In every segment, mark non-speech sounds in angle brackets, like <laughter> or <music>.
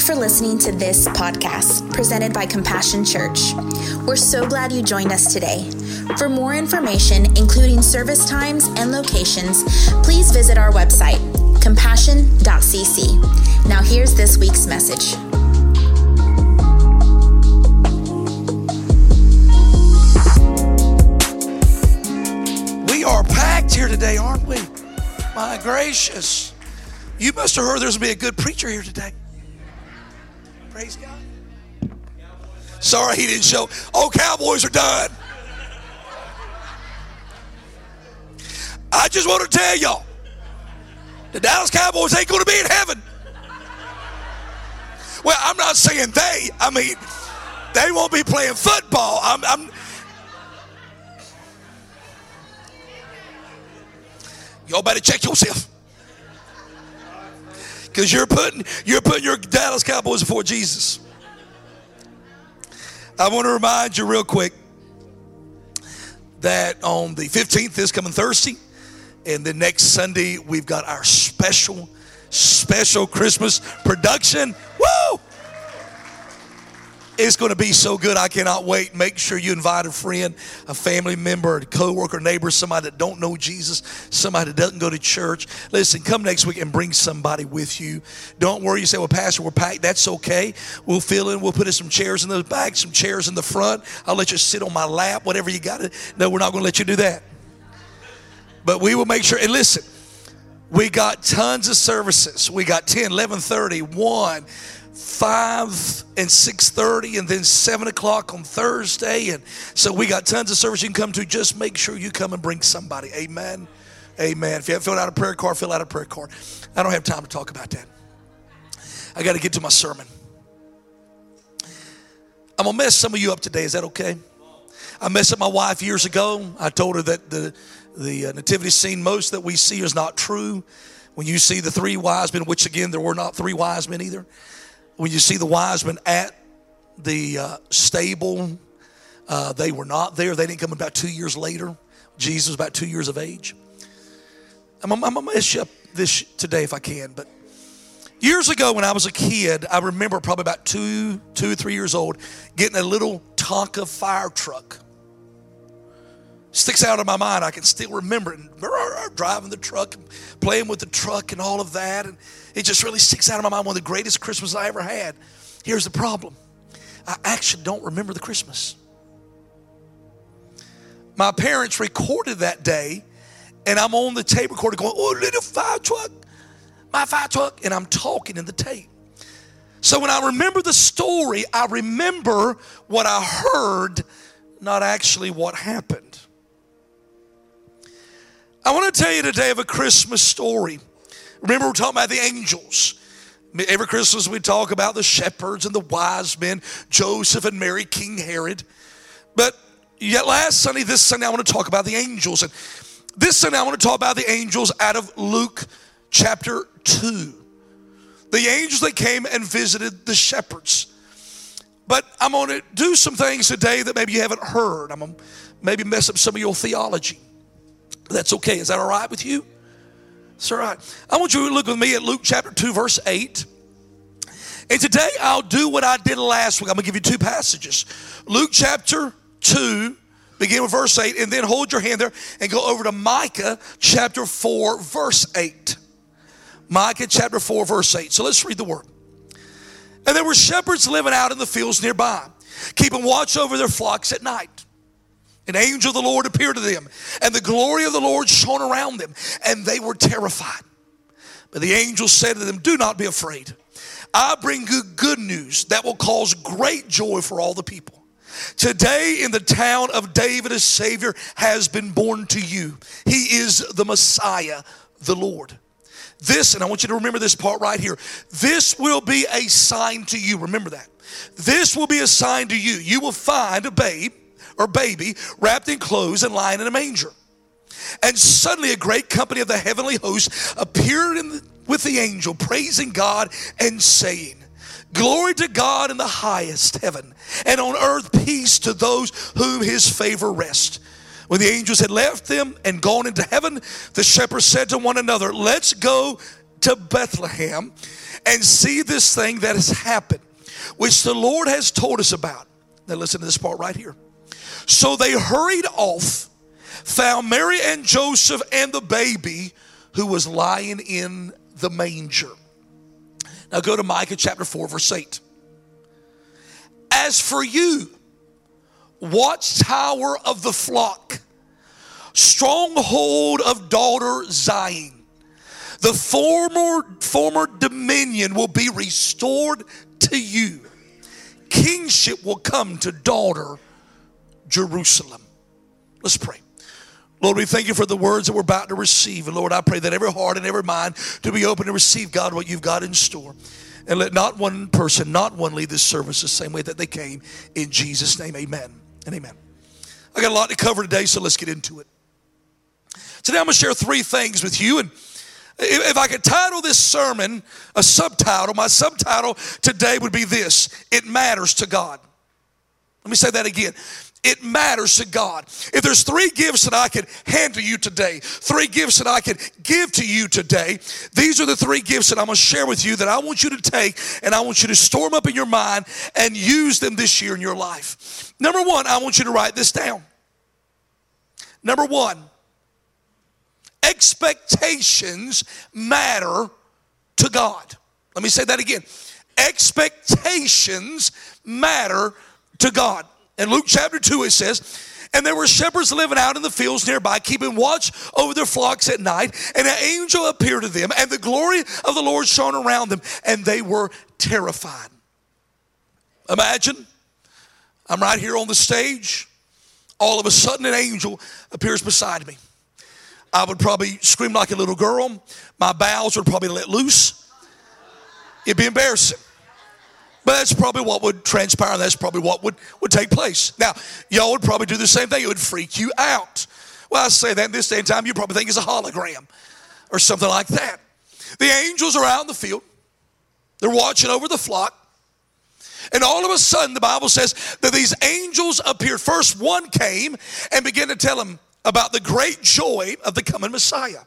you for listening to this podcast presented by Compassion Church. We're so glad you joined us today. For more information, including service times and locations, please visit our website, compassion.cc. Now, here's this week's message. We are packed here today, aren't we? My gracious. You must have heard there's going to be a good preacher here today. Praise God. Sorry he didn't show. Oh, Cowboys are done. I just want to tell y'all the Dallas Cowboys ain't going to be in heaven. Well, I'm not saying they, I mean, they won't be playing football. I'm, I'm Y'all better check yourself. Because you're putting you're putting your Dallas Cowboys before Jesus. I want to remind you real quick that on the 15th, this coming Thursday, and then next Sunday, we've got our special, special Christmas production. Woo! It's going to be so good. I cannot wait. Make sure you invite a friend, a family member, a co-worker, neighbor, somebody that don't know Jesus, somebody that doesn't go to church. Listen, come next week and bring somebody with you. Don't worry. You say, well, Pastor, we're packed. That's okay. We'll fill in. We'll put in some chairs in the back, some chairs in the front. I'll let you sit on my lap, whatever you got to. No, we're not going to let you do that. But we will make sure. And listen, we got tons of services. We got 10, 11, 30, 1, 5 and 6.30 and then 7 o'clock on thursday. And so we got tons of service you can come to. Just make sure you come and bring somebody. Amen. Amen. If you haven't filled out a prayer card fill out a prayer card. I don't have time to talk about that. I got to get to my sermon. I'm gonna mess some of you up today. Is that okay? I messed up my wife years ago. I told her that the the uh, nativity scene most that we see is not true. When you see the three wise men which again there were not three wise men either when you see the wise men at the uh, stable, uh, they were not there. They didn't come about two years later. Jesus was about two years of age. I'm, I'm, I'm going to mess you up this today if I can, but years ago when I was a kid, I remember probably about two, two or three years old, getting a little Tonka fire truck. Sticks out of my mind. I can still remember it. Driving the truck, playing with the truck, and all of that. And it just really sticks out of my mind. One of the greatest Christmases I ever had. Here's the problem I actually don't remember the Christmas. My parents recorded that day, and I'm on the tape recorder going, Oh, little fire truck, my fire truck, and I'm talking in the tape. So when I remember the story, I remember what I heard, not actually what happened. I want to tell you today of a Christmas story. Remember, we're talking about the angels. Every Christmas, we talk about the shepherds and the wise men, Joseph and Mary, King Herod. But yet, last Sunday, this Sunday, I want to talk about the angels. And this Sunday, I want to talk about the angels out of Luke chapter 2. The angels that came and visited the shepherds. But I'm going to do some things today that maybe you haven't heard. I'm going to maybe mess up some of your theology. That's okay. Is that all right with you? It's all right. I want you to look with me at Luke chapter 2, verse 8. And today I'll do what I did last week. I'm going to give you two passages. Luke chapter 2, begin with verse 8, and then hold your hand there and go over to Micah chapter 4, verse 8. Micah chapter 4, verse 8. So let's read the word. And there were shepherds living out in the fields nearby, keeping watch over their flocks at night. An angel of the Lord appeared to them, and the glory of the Lord shone around them, and they were terrified. But the angel said to them, Do not be afraid. I bring you good news that will cause great joy for all the people. Today in the town of David, a Savior has been born to you. He is the Messiah, the Lord. This, and I want you to remember this part right here. This will be a sign to you. Remember that. This will be a sign to you. You will find a babe or baby wrapped in clothes and lying in a manger. And suddenly a great company of the heavenly host appeared the, with the angel, praising God and saying, Glory to God in the highest heaven, and on earth peace to those whom his favor rests. When the angels had left them and gone into heaven, the shepherds said to one another, Let's go to Bethlehem and see this thing that has happened, which the Lord has told us about. Now, listen to this part right here. So they hurried off, found Mary and Joseph and the baby who was lying in the manger. Now, go to Micah chapter 4, verse 8. As for you, watchtower of the flock, stronghold of daughter Zion, the former, former dominion will be restored to you. Kingship will come to daughter Jerusalem. Let's pray. Lord, we thank you for the words that we're about to receive. And Lord, I pray that every heart and every mind to be open to receive, God, what you've got in store. And let not one person, not one leave this service the same way that they came. In Jesus' name, amen and amen. I got a lot to cover today, so let's get into it. Today I'm going to share three things with you. And if I could title this sermon a subtitle, my subtitle today would be this It Matters to God. Let me say that again. It matters to God. If there's three gifts that I could hand to you today, three gifts that I could give to you today, these are the three gifts that I'm going to share with you that I want you to take and I want you to store them up in your mind and use them this year in your life. Number one, I want you to write this down. Number one, expectations matter to God. Let me say that again. Expectations matter to God. In Luke chapter 2, it says, and there were shepherds living out in the fields nearby, keeping watch over their flocks at night. And an angel appeared to them, and the glory of the Lord shone around them, and they were terrified. Imagine, I'm right here on the stage. All of a sudden, an angel appears beside me. I would probably scream like a little girl. My bowels would probably let loose. It'd be embarrassing. But that's probably what would transpire. and That's probably what would, would take place. Now, y'all would probably do the same thing. It would freak you out. Well, I say that in this day and time, you probably think it's a hologram or something like that. The angels are out in the field. They're watching over the flock. And all of a sudden, the Bible says that these angels appeared. First, one came and began to tell him about the great joy of the coming Messiah.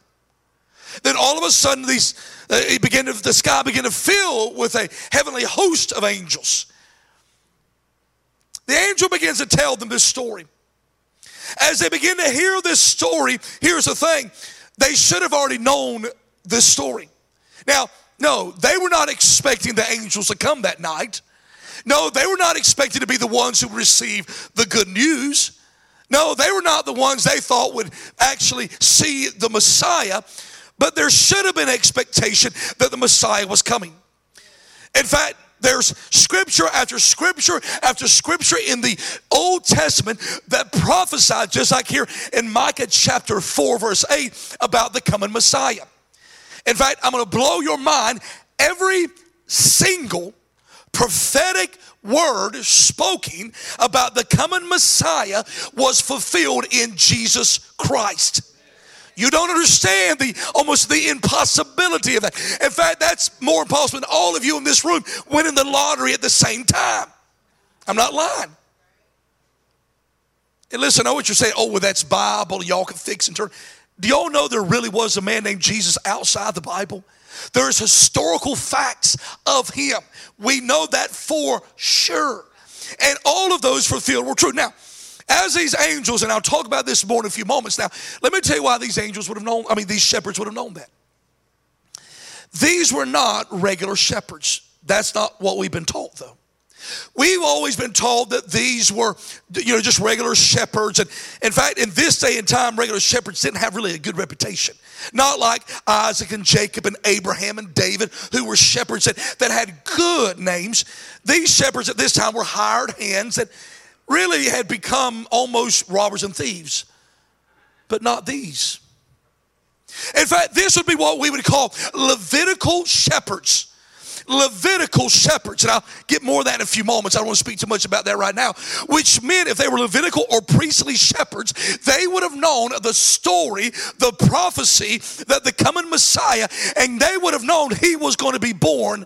Then all of a sudden, these uh, it began to, the sky began to fill with a heavenly host of angels. The angel begins to tell them this story. As they begin to hear this story, here's the thing they should have already known this story. Now, no, they were not expecting the angels to come that night. No, they were not expecting to be the ones who receive the good news. No, they were not the ones they thought would actually see the Messiah, but there should have been expectation that the Messiah was coming. In fact, there's scripture after scripture after scripture in the Old Testament that prophesied, just like here in Micah chapter 4, verse 8, about the coming Messiah. In fact, I'm gonna blow your mind. Every single prophetic word spoken about the coming Messiah was fulfilled in Jesus Christ. You don't understand the almost the impossibility of that. In fact, that's more impossible than all of you in this room winning the lottery at the same time. I'm not lying. And listen, I know what you're saying. Oh, well, that's Bible. Y'all can fix and turn. Do y'all know there really was a man named Jesus outside the Bible? There's historical facts of him. We know that for sure. And all of those fulfilled were true. Now, as these angels, and I'll talk about this more in a few moments. Now, let me tell you why these angels would have known, I mean, these shepherds would have known that. These were not regular shepherds. That's not what we've been taught, though. We've always been told that these were, you know, just regular shepherds. And in fact, in this day and time, regular shepherds didn't have really a good reputation. Not like Isaac and Jacob and Abraham and David, who were shepherds that, that had good names. These shepherds at this time were hired hands that really had become almost robbers and thieves, but not these. In fact, this would be what we would call Levitical shepherds. Levitical shepherds, and I'll get more of that in a few moments. I don't want to speak too much about that right now. Which meant if they were Levitical or priestly shepherds, they would have known the story, the prophecy that the coming Messiah, and they would have known he was going to be born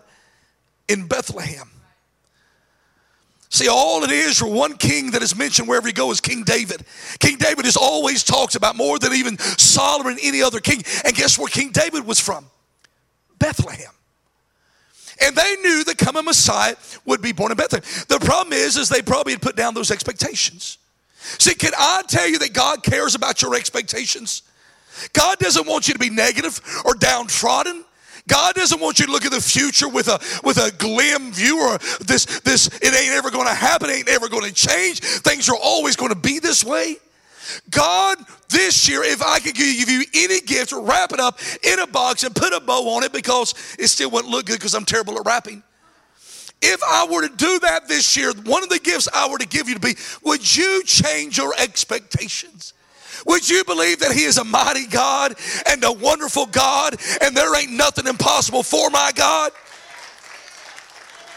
in Bethlehem. See, all it is for one king that is mentioned wherever you go is King David. King David is always talked about more than even Solomon, any other king. And guess where King David was from? Bethlehem. And they knew the coming Messiah would be born in Bethlehem. The problem is, is they probably had put down those expectations. See, can I tell you that God cares about your expectations? God doesn't want you to be negative or downtrodden. God doesn't want you to look at the future with a with a glim view or this this it ain't ever going to happen, ain't ever going to change. Things are always going to be this way. God, this year, if I could give you any gift, wrap it up in a box and put a bow on it because it still wouldn't look good because I'm terrible at wrapping. If I were to do that this year, one of the gifts I were to give you to be, would you change your expectations? Would you believe that He is a mighty God and a wonderful God and there ain't nothing impossible for my God?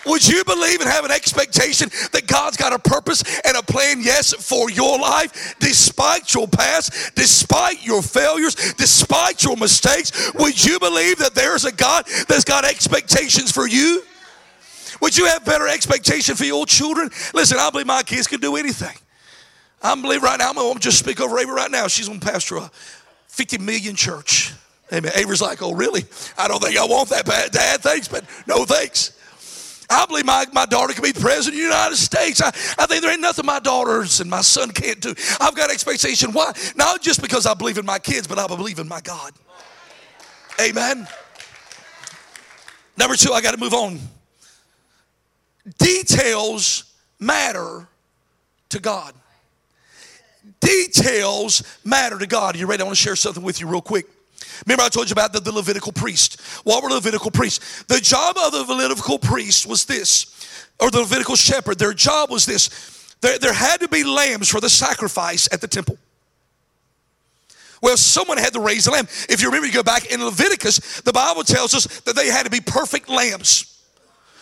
Would you believe and have an expectation that God's got a purpose and a plan, yes, for your life, despite your past, despite your failures, despite your mistakes? Would you believe that there's a God that's got expectations for you? Would you have better expectation for your children? Listen, I believe my kids can do anything. I believe right now, I'm going to just speak over Avery right now. She's going to pastor a 50 million church. Amen. Avery's like, oh, really? I don't think I want that bad. Dad, thanks, but no thanks. I believe my, my daughter can be president of the United States. I, I think there ain't nothing my daughters and my son can't do. I've got expectation. Why? Not just because I believe in my kids, but I believe in my God. Amen. Number two, I got to move on. Details matter to God. Details matter to God. You ready? I want to share something with you real quick. Remember, I told you about the, the, Levitical priest. What were Levitical priests? The job of the Levitical priest was this, or the Levitical shepherd, their job was this. There, there had to be lambs for the sacrifice at the temple. Well, someone had to raise the lamb. If you remember, you go back in Leviticus, the Bible tells us that they had to be perfect lambs.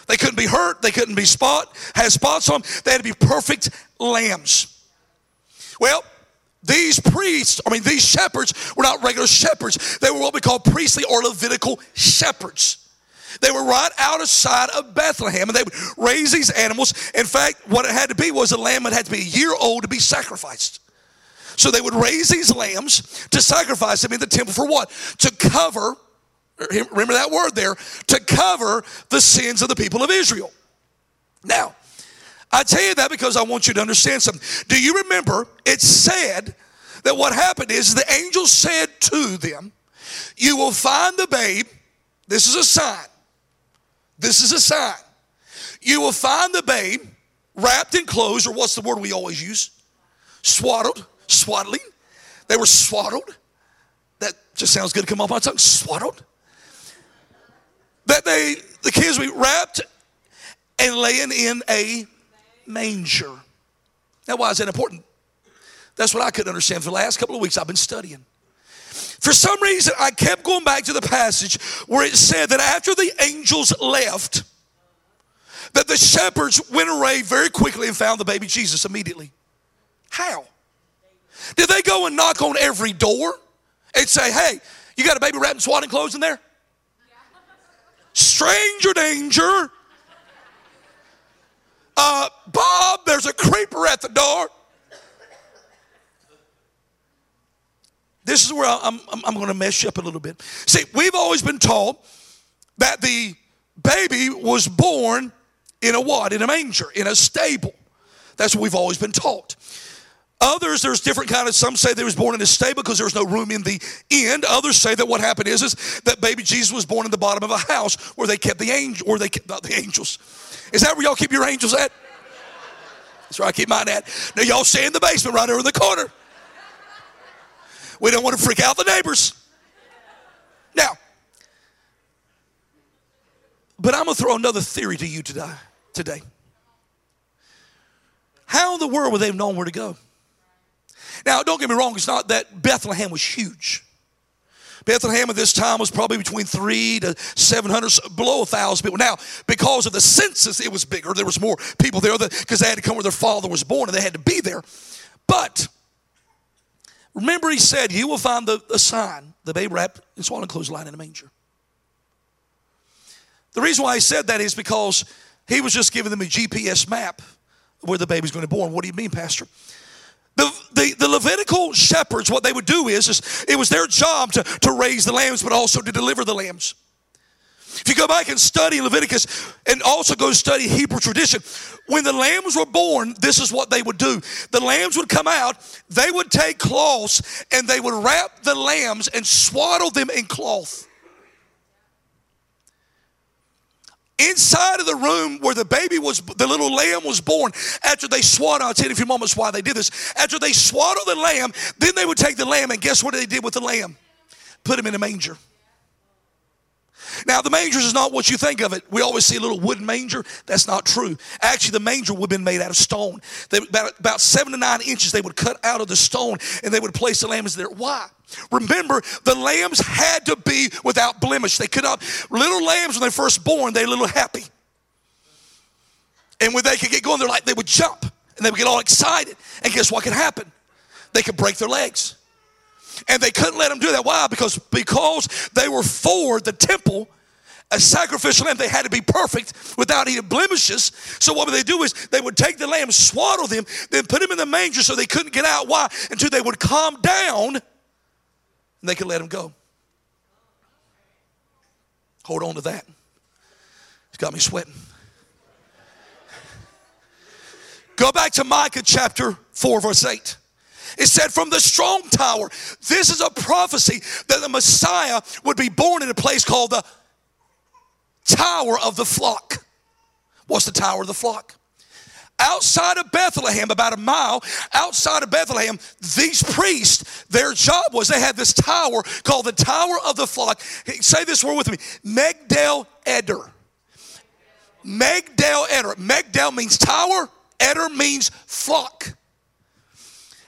They couldn't be hurt, they couldn't be spot, had spots on them. They had to be perfect lambs. Well, these priests, I mean, these shepherds were not regular shepherds. They were what we call priestly or Levitical shepherds. They were right outside of Bethlehem and they would raise these animals. In fact, what it had to be was a lamb that had to be a year old to be sacrificed. So they would raise these lambs to sacrifice them in the temple for what? To cover, remember that word there, to cover the sins of the people of Israel. Now, I tell you that because I want you to understand something. Do you remember it said that what happened is the angel said to them, You will find the babe. This is a sign. This is a sign. You will find the babe wrapped in clothes, or what's the word we always use? Swaddled, swaddling. They were swaddled. That just sounds good to come off my tongue. Swaddled. That they, the kids, we wrapped and laying in a manger. Now, why is that important? That's what I couldn't understand for the last couple of weeks. I've been studying. For some reason, I kept going back to the passage where it said that after the angels left, that the shepherds went away very quickly and found the baby Jesus immediately. How? Did they go and knock on every door and say, hey, you got a baby wrapped in swaddling clothes in there? Stranger danger. Uh, Bob, there's a creeper at the door. This is where I'm, I'm, I'm going to mess you up a little bit. See, we've always been taught that the baby was born in a what? In a manger, in a stable. That's what we've always been taught. Others, there's different kind of, some say they was born in a stable because there was no room in the inn. Others say that what happened is, is that baby Jesus was born in the bottom of a house where they kept the angel, where they kept, not the angels. Is that where y'all keep your angels at? That's where I keep mine at. Now y'all stay in the basement right over in the corner. We don't want to freak out the neighbors. Now, but I'm to throw another theory to you today. Today, how in the world would they have known where to go? Now, don't get me wrong, it's not that Bethlehem was huge. Bethlehem at this time was probably between three to 700, below a thousand people. Now, because of the census, it was bigger. There was more people there because they had to come where their father was born and they had to be there. But remember, he said, You will find the, the sign, the babe wrapped in swaddling clothes lying in a manger. The reason why he said that is because he was just giving them a GPS map where the baby's going to be born. What do you mean, Pastor? The, the, the, Levitical shepherds, what they would do is, is it was their job to, to raise the lambs, but also to deliver the lambs. If you go back and study Leviticus and also go study Hebrew tradition, when the lambs were born, this is what they would do. The lambs would come out, they would take cloths and they would wrap the lambs and swaddle them in cloth. Inside of the room where the baby was, the little lamb was born, after they swaddled, I'll tell you in a few moments why they did this. After they swaddled the lamb, then they would take the lamb, and guess what they did with the lamb? Put him in a manger. Now, the manger is not what you think of it. We always see a little wooden manger. That's not true. Actually, the manger would have been made out of stone. They, about, about seven to nine inches, they would cut out of the stone and they would place the lambs there. Why? Remember, the lambs had to be without blemish. They could not, little lambs, when they first born, they're a little happy. And when they could get going, they're like, they would jump and they would get all excited. And guess what could happen? They could break their legs. And they couldn't let them do that. Why? Because, because they were for the temple, a sacrificial lamb. They had to be perfect without any blemishes. So what would they do is they would take the lamb, swaddle them, then put them in the manger so they couldn't get out. Why? Until they would calm down and they could let him go. Hold on to that. It's got me sweating. Go back to Micah chapter 4, verse 8. It said, from the strong tower. This is a prophecy that the Messiah would be born in a place called the tower of the flock. What's the tower of the flock? Outside of Bethlehem, about a mile outside of Bethlehem, these priests, their job was they had this tower called the Tower of the Flock. Say this word with me Megdal Eder. Megdal Eder. Megdal means tower, Eder means flock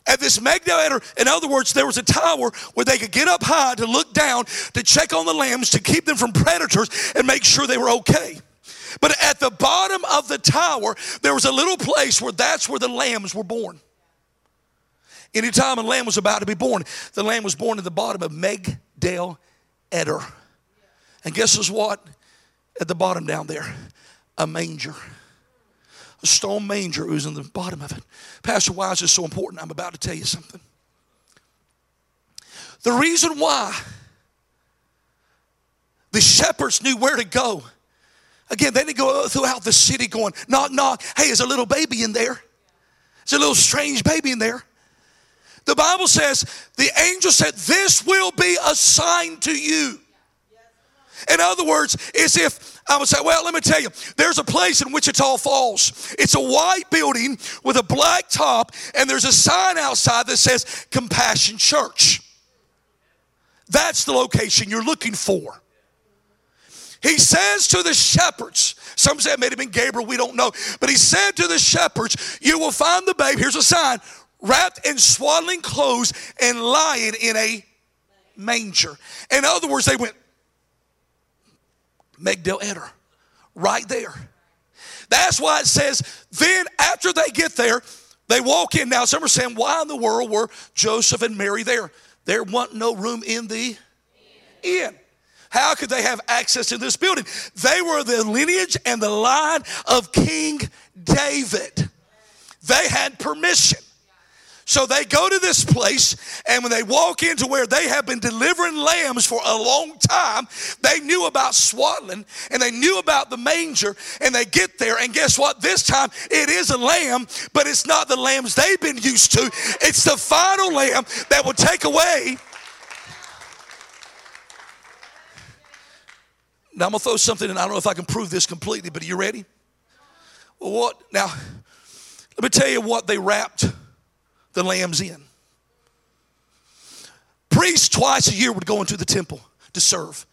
at this Magdalene. In other words, there was a tower where they could get up high to look down to check on the lambs to keep them from predators and make sure they were okay. But at the bottom of the tower, there was a little place where that's where the lambs were born. Anytime a lamb was about to be born, the lamb was born at the bottom of Megdal Eder. And guess what? At the bottom down there, a manger a stone manger was in the bottom of it. Pastor, why is this so important? I'm about to tell you something. The reason why the shepherds knew where to go. Again, they didn't go throughout the city going, knock, knock. Hey, is a little baby in there? There's a little strange baby in there. The Bible says, the angel said, This will be a sign to you. In other words, it's if I would say, well, let me tell you, there's a place in Wichita Falls. It's a white building with a black top, and there's a sign outside that says Compassion Church. That's the location you're looking for. He says to the shepherds, some say it may have been Gabriel, we don't know, but he said to the shepherds, You will find the babe, here's a sign, wrapped in swaddling clothes and lying in a manger. In other words, they went, Megdal Eder, right there. That's why it says, then after they get there, they walk in. Now, some are saying, why in the world were Joseph and Mary there? There wasn't no room in the inn. How could they have access to this building? They were the lineage and the line of King David. They had permission. So they go to this place, and when they walk into where they have been delivering lambs for a long time, they knew about swaddling and they knew about the manger, and they get there, and guess what? This time it is a lamb, but it's not the lambs they've been used to. It's the final lamb that will take away. Now I'm gonna throw something, and I don't know if I can prove this completely, but are you ready? Well, what now? Let me tell you what they wrapped the lambs in. Priests twice a year would go into the temple to serve.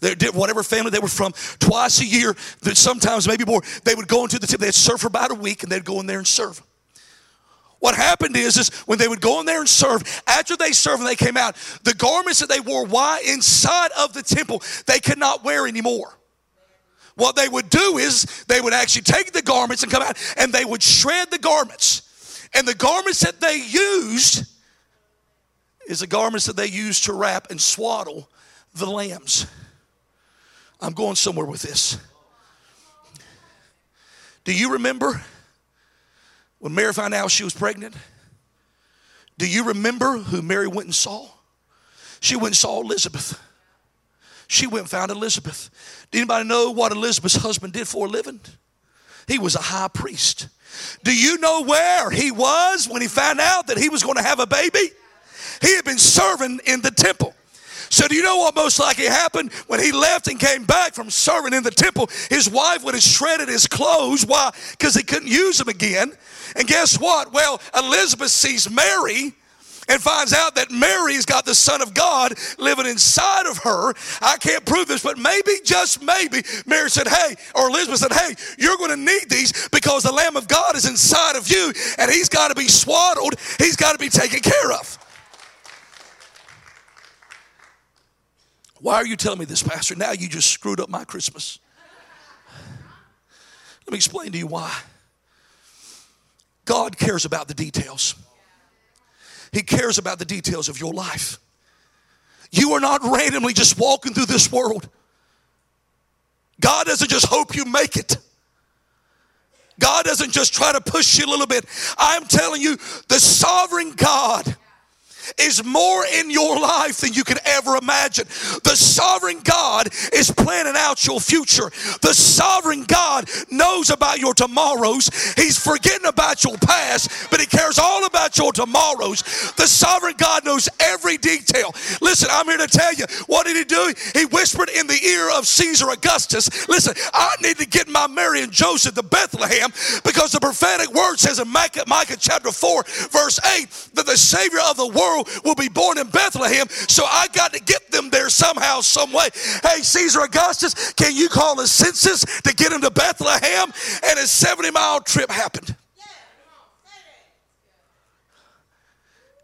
They did whatever family they were from, twice a year, sometimes maybe more, they would go into the temple. They'd serve for about a week and they'd go in there and serve. What happened is, is when they would go in there and serve, after they served and they came out, the garments that they wore, why inside of the temple, they could not wear anymore. What they would do is they would actually take the garments and come out and they would shred the garments and the garments that they used is the garments that they used to wrap and swaddle the lambs. I'm going somewhere with this. Do you remember when Mary found out she was pregnant? Do you remember who Mary went and saw? She went and saw Elizabeth. She went and found Elizabeth. Did anybody know what Elizabeth's husband did for a living? He was a high priest. Do you know where he was when he found out that he was going to have a baby? He had been serving in the temple. So, do you know what most likely happened when he left and came back from serving in the temple? His wife would have shredded his clothes. Why? Because he couldn't use them again. And guess what? Well, Elizabeth sees Mary and finds out that Mary's got the Son of God living inside of her. I can't prove this, but maybe, just maybe, Mary said, Hey, or Elizabeth said, Hey, you're going to need these because the Lamb of God is inside of you and he's got to be swaddled, he's got to be taken care of. Why are you telling me this, Pastor? Now you just screwed up my Christmas. Let me explain to you why. God cares about the details. He cares about the details of your life. You are not randomly just walking through this world. God doesn't just hope you make it. God doesn't just try to push you a little bit. I'm telling you, the sovereign God is more in your life than you could ever imagine. The sovereign God is planning out your future. The sovereign God knows about your tomorrows. He's forgetting about your past, but He cares all about your tomorrows. The sovereign God knows every detail. Listen, I'm here to tell you what did He do? He whispered in the ear of Caesar Augustus, Listen, I need to get my Mary and Joseph to Bethlehem because the prophetic word says in Micah, Micah chapter 4, verse 8, that the Savior of the world will be born in Bethlehem, so I got to get them there somehow, some way. Hey, Caesar Augustus, can you call a census to get them to Bethlehem? And a 70 mile trip happened.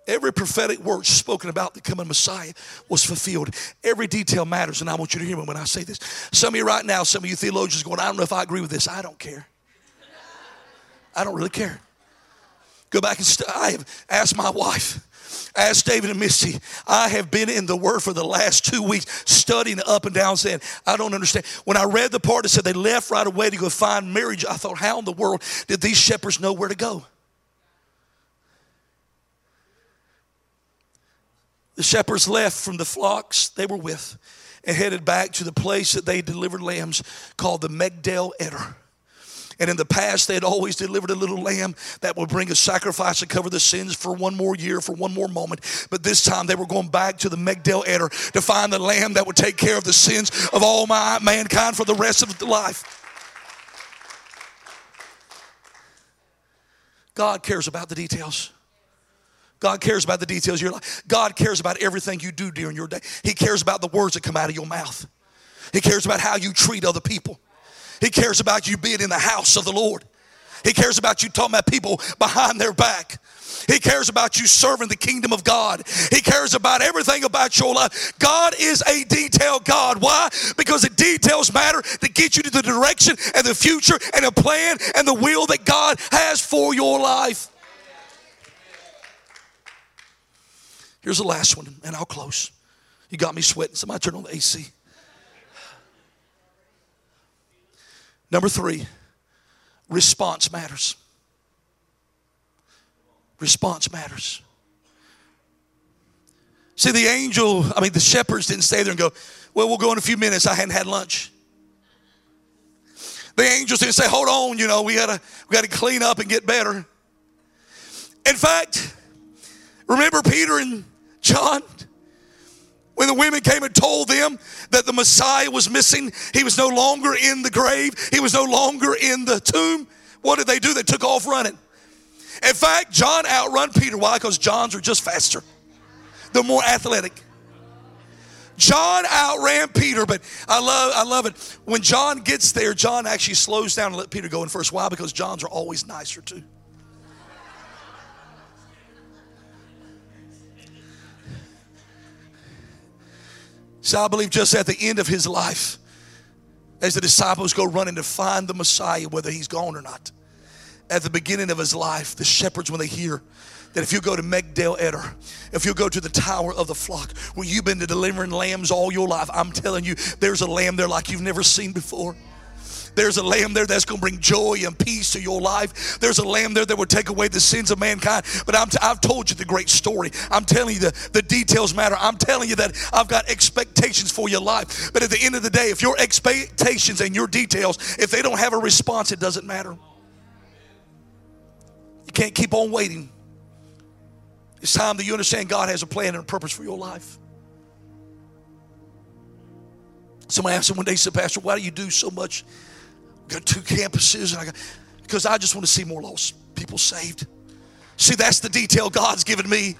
Every prophetic word spoken about the coming Messiah was fulfilled. Every detail matters, and I want you to hear me when I say this. Some of you right now, some of you theologians going, I don't know if I agree with this. I don't care. I don't really care. Go back and st- I have asked my wife. Ask David and Misty. I have been in the Word for the last two weeks, studying up and down, saying, I don't understand. When I read the part that said they left right away to go find marriage, I thought, how in the world did these shepherds know where to go? The shepherds left from the flocks they were with and headed back to the place that they delivered lambs called the Migdal Eder. And in the past, they had always delivered a little lamb that would bring a sacrifice to cover the sins for one more year, for one more moment. But this time, they were going back to the Migdal Eder to find the lamb that would take care of the sins of all my mankind for the rest of life. God cares about the details. God cares about the details of your life. God cares about everything you do during your day. He cares about the words that come out of your mouth. He cares about how you treat other people. He cares about you being in the house of the Lord. He cares about you talking about people behind their back. He cares about you serving the kingdom of God. He cares about everything about your life. God is a detailed God. Why? Because the details matter to get you to the direction and the future and the plan and the will that God has for your life. Here's the last one, and I'll close. You got me sweating. Somebody turn on the AC. Number three, response matters. Response matters. See, the angel, I mean, the shepherds didn't stay there and go, Well, we'll go in a few minutes. I hadn't had lunch. The angels didn't say, Hold on, you know, we gotta, we gotta clean up and get better. In fact, remember Peter and John? When the women came and told them that the Messiah was missing, he was no longer in the grave, he was no longer in the tomb, what did they do? They took off running. In fact, John outrun Peter. Why? Because Johns are just faster, they're more athletic. John outran Peter, but I love, I love it. When John gets there, John actually slows down and let Peter go in first. Why? Because Johns are always nicer too. So I believe just at the end of his life, as the disciples go running to find the Messiah, whether he's gone or not, at the beginning of his life, the shepherds, when they hear that if you go to Migdal Eder, if you go to the tower of the flock, where you've been delivering lambs all your life, I'm telling you, there's a lamb there like you've never seen before. There's a lamb there that's going to bring joy and peace to your life. There's a lamb there that will take away the sins of mankind. But i have told you the great story. I'm telling you the, the details matter. I'm telling you that I've got expectations for your life. But at the end of the day, if your expectations and your details, if they don't have a response, it doesn't matter. You can't keep on waiting. It's time that you understand God has a plan and a purpose for your life. Somebody asked me one day, said, Pastor, why do you do so much? Got two campuses, and I got because I just want to see more lost people saved. See, that's the detail God's given me.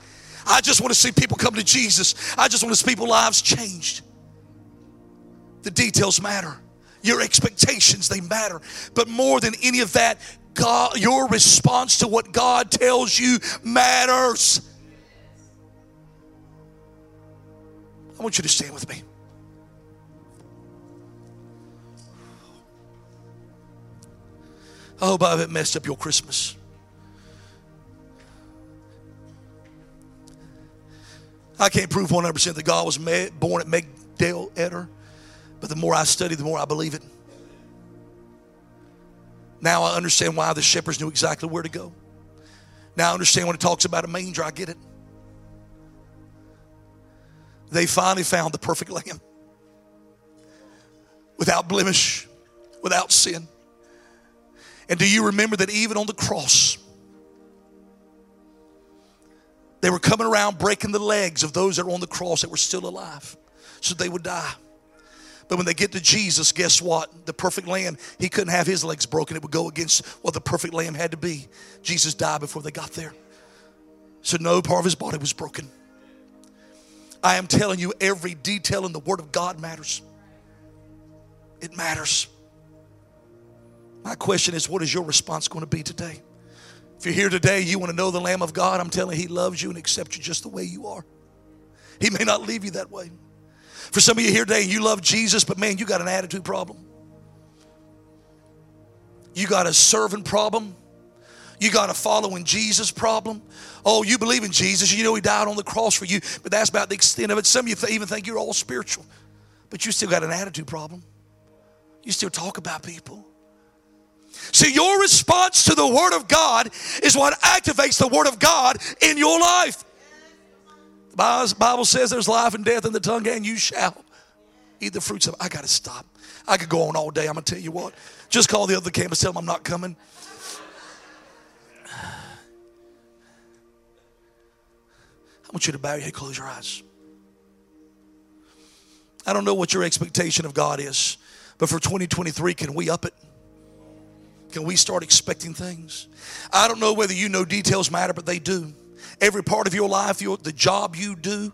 I just want to see people come to Jesus. I just want to see people's lives changed. The details matter. Your expectations, they matter. But more than any of that, God, your response to what God tells you matters. I want you to stand with me. Oh, I hope I haven't messed up your Christmas. I can't prove 100% that God was born at Migdal Eder, but the more I study, the more I believe it. Now I understand why the shepherds knew exactly where to go. Now I understand when it talks about a manger, I get it. They finally found the perfect <laughs> lamb without blemish, without sin. And do you remember that even on the cross, they were coming around breaking the legs of those that were on the cross that were still alive so they would die. But when they get to Jesus, guess what? The perfect lamb, he couldn't have his legs broken. It would go against what the perfect lamb had to be. Jesus died before they got there. So no part of his body was broken. I am telling you, every detail in the Word of God matters. It matters. My question is, what is your response going to be today? If you're here today, you want to know the Lamb of God, I'm telling you, He loves you and accepts you just the way you are. He may not leave you that way. For some of you here today, you love Jesus, but man, you got an attitude problem. You got a serving problem. You got a following Jesus problem. Oh, you believe in Jesus. You know He died on the cross for you, but that's about the extent of it. Some of you th- even think you're all spiritual, but you still got an attitude problem. You still talk about people. See, your response to the Word of God is what activates the Word of God in your life. The Bible says there's life and death in the tongue, and you shall eat the fruits of. I got to stop. I could go on all day. I'm going to tell you what. Just call the other campus, tell them I'm not coming. I want you to bow your head, close your eyes. I don't know what your expectation of God is, but for 2023, can we up it? Can we start expecting things? I don't know whether you know details matter, but they do. Every part of your life, your, the job you do,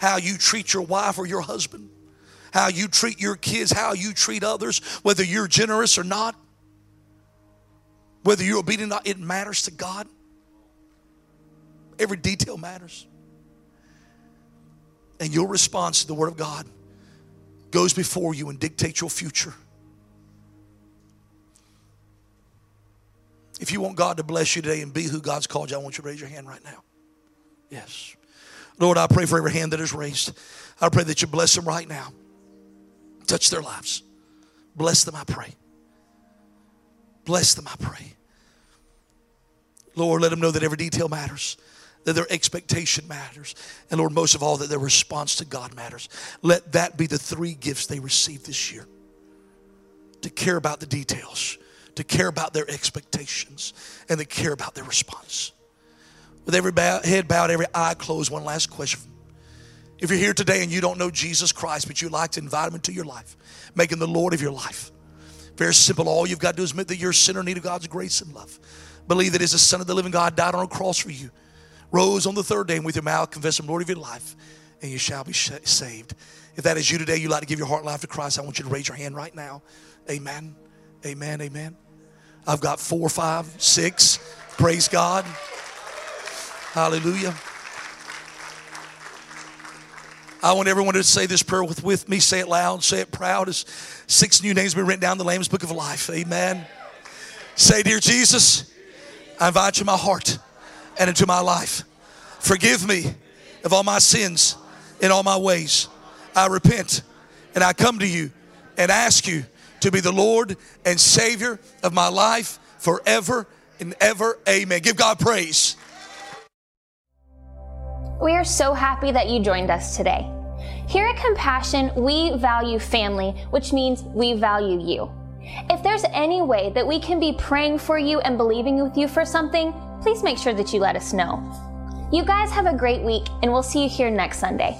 how you treat your wife or your husband, how you treat your kids, how you treat others, whether you're generous or not, whether you're obedient or not, it matters to God. Every detail matters. And your response to the Word of God goes before you and dictates your future. If you want God to bless you today and be who God's called you, I want you to raise your hand right now. Yes. Lord, I pray for every hand that is raised. I pray that you bless them right now. Touch their lives. Bless them, I pray. Bless them, I pray. Lord, let them know that every detail matters, that their expectation matters, and Lord, most of all, that their response to God matters. Let that be the three gifts they receive this year to care about the details to care about their expectations and to care about their response. With every bow, head bowed, every eye closed, one last question. If you're here today and you don't know Jesus Christ, but you'd like to invite him into your life, make him the Lord of your life. Very simple. All you've got to do is admit that you're a sinner in need of God's grace and love. Believe that He's the Son of the living God, died on a cross for you, rose on the third day, and with your mouth confess Him Lord of your life, and you shall be saved. If that is you today, you'd like to give your heart life to Christ, I want you to raise your hand right now. Amen. Amen. Amen. I've got four, five, six. Praise God. Hallelujah. I want everyone to say this prayer with, with me. Say it loud, say it proud. As six new names been written down in the Lamb's Book of Life. Amen. Say, Dear Jesus, I invite you in my heart and into my life. Forgive me of all my sins and all my ways. I repent and I come to you and ask you to be the Lord and Savior of my life forever and ever. Amen. Give God praise. We are so happy that you joined us today. Here at Compassion, we value family, which means we value you. If there's any way that we can be praying for you and believing with you for something, please make sure that you let us know. You guys have a great week, and we'll see you here next Sunday.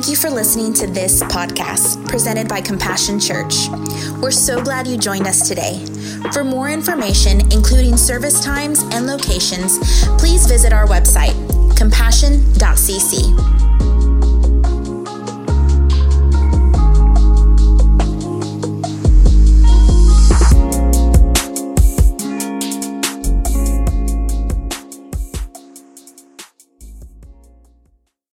Thank you for listening to this podcast presented by Compassion Church. We're so glad you joined us today. For more information, including service times and locations, please visit our website, compassion.cc.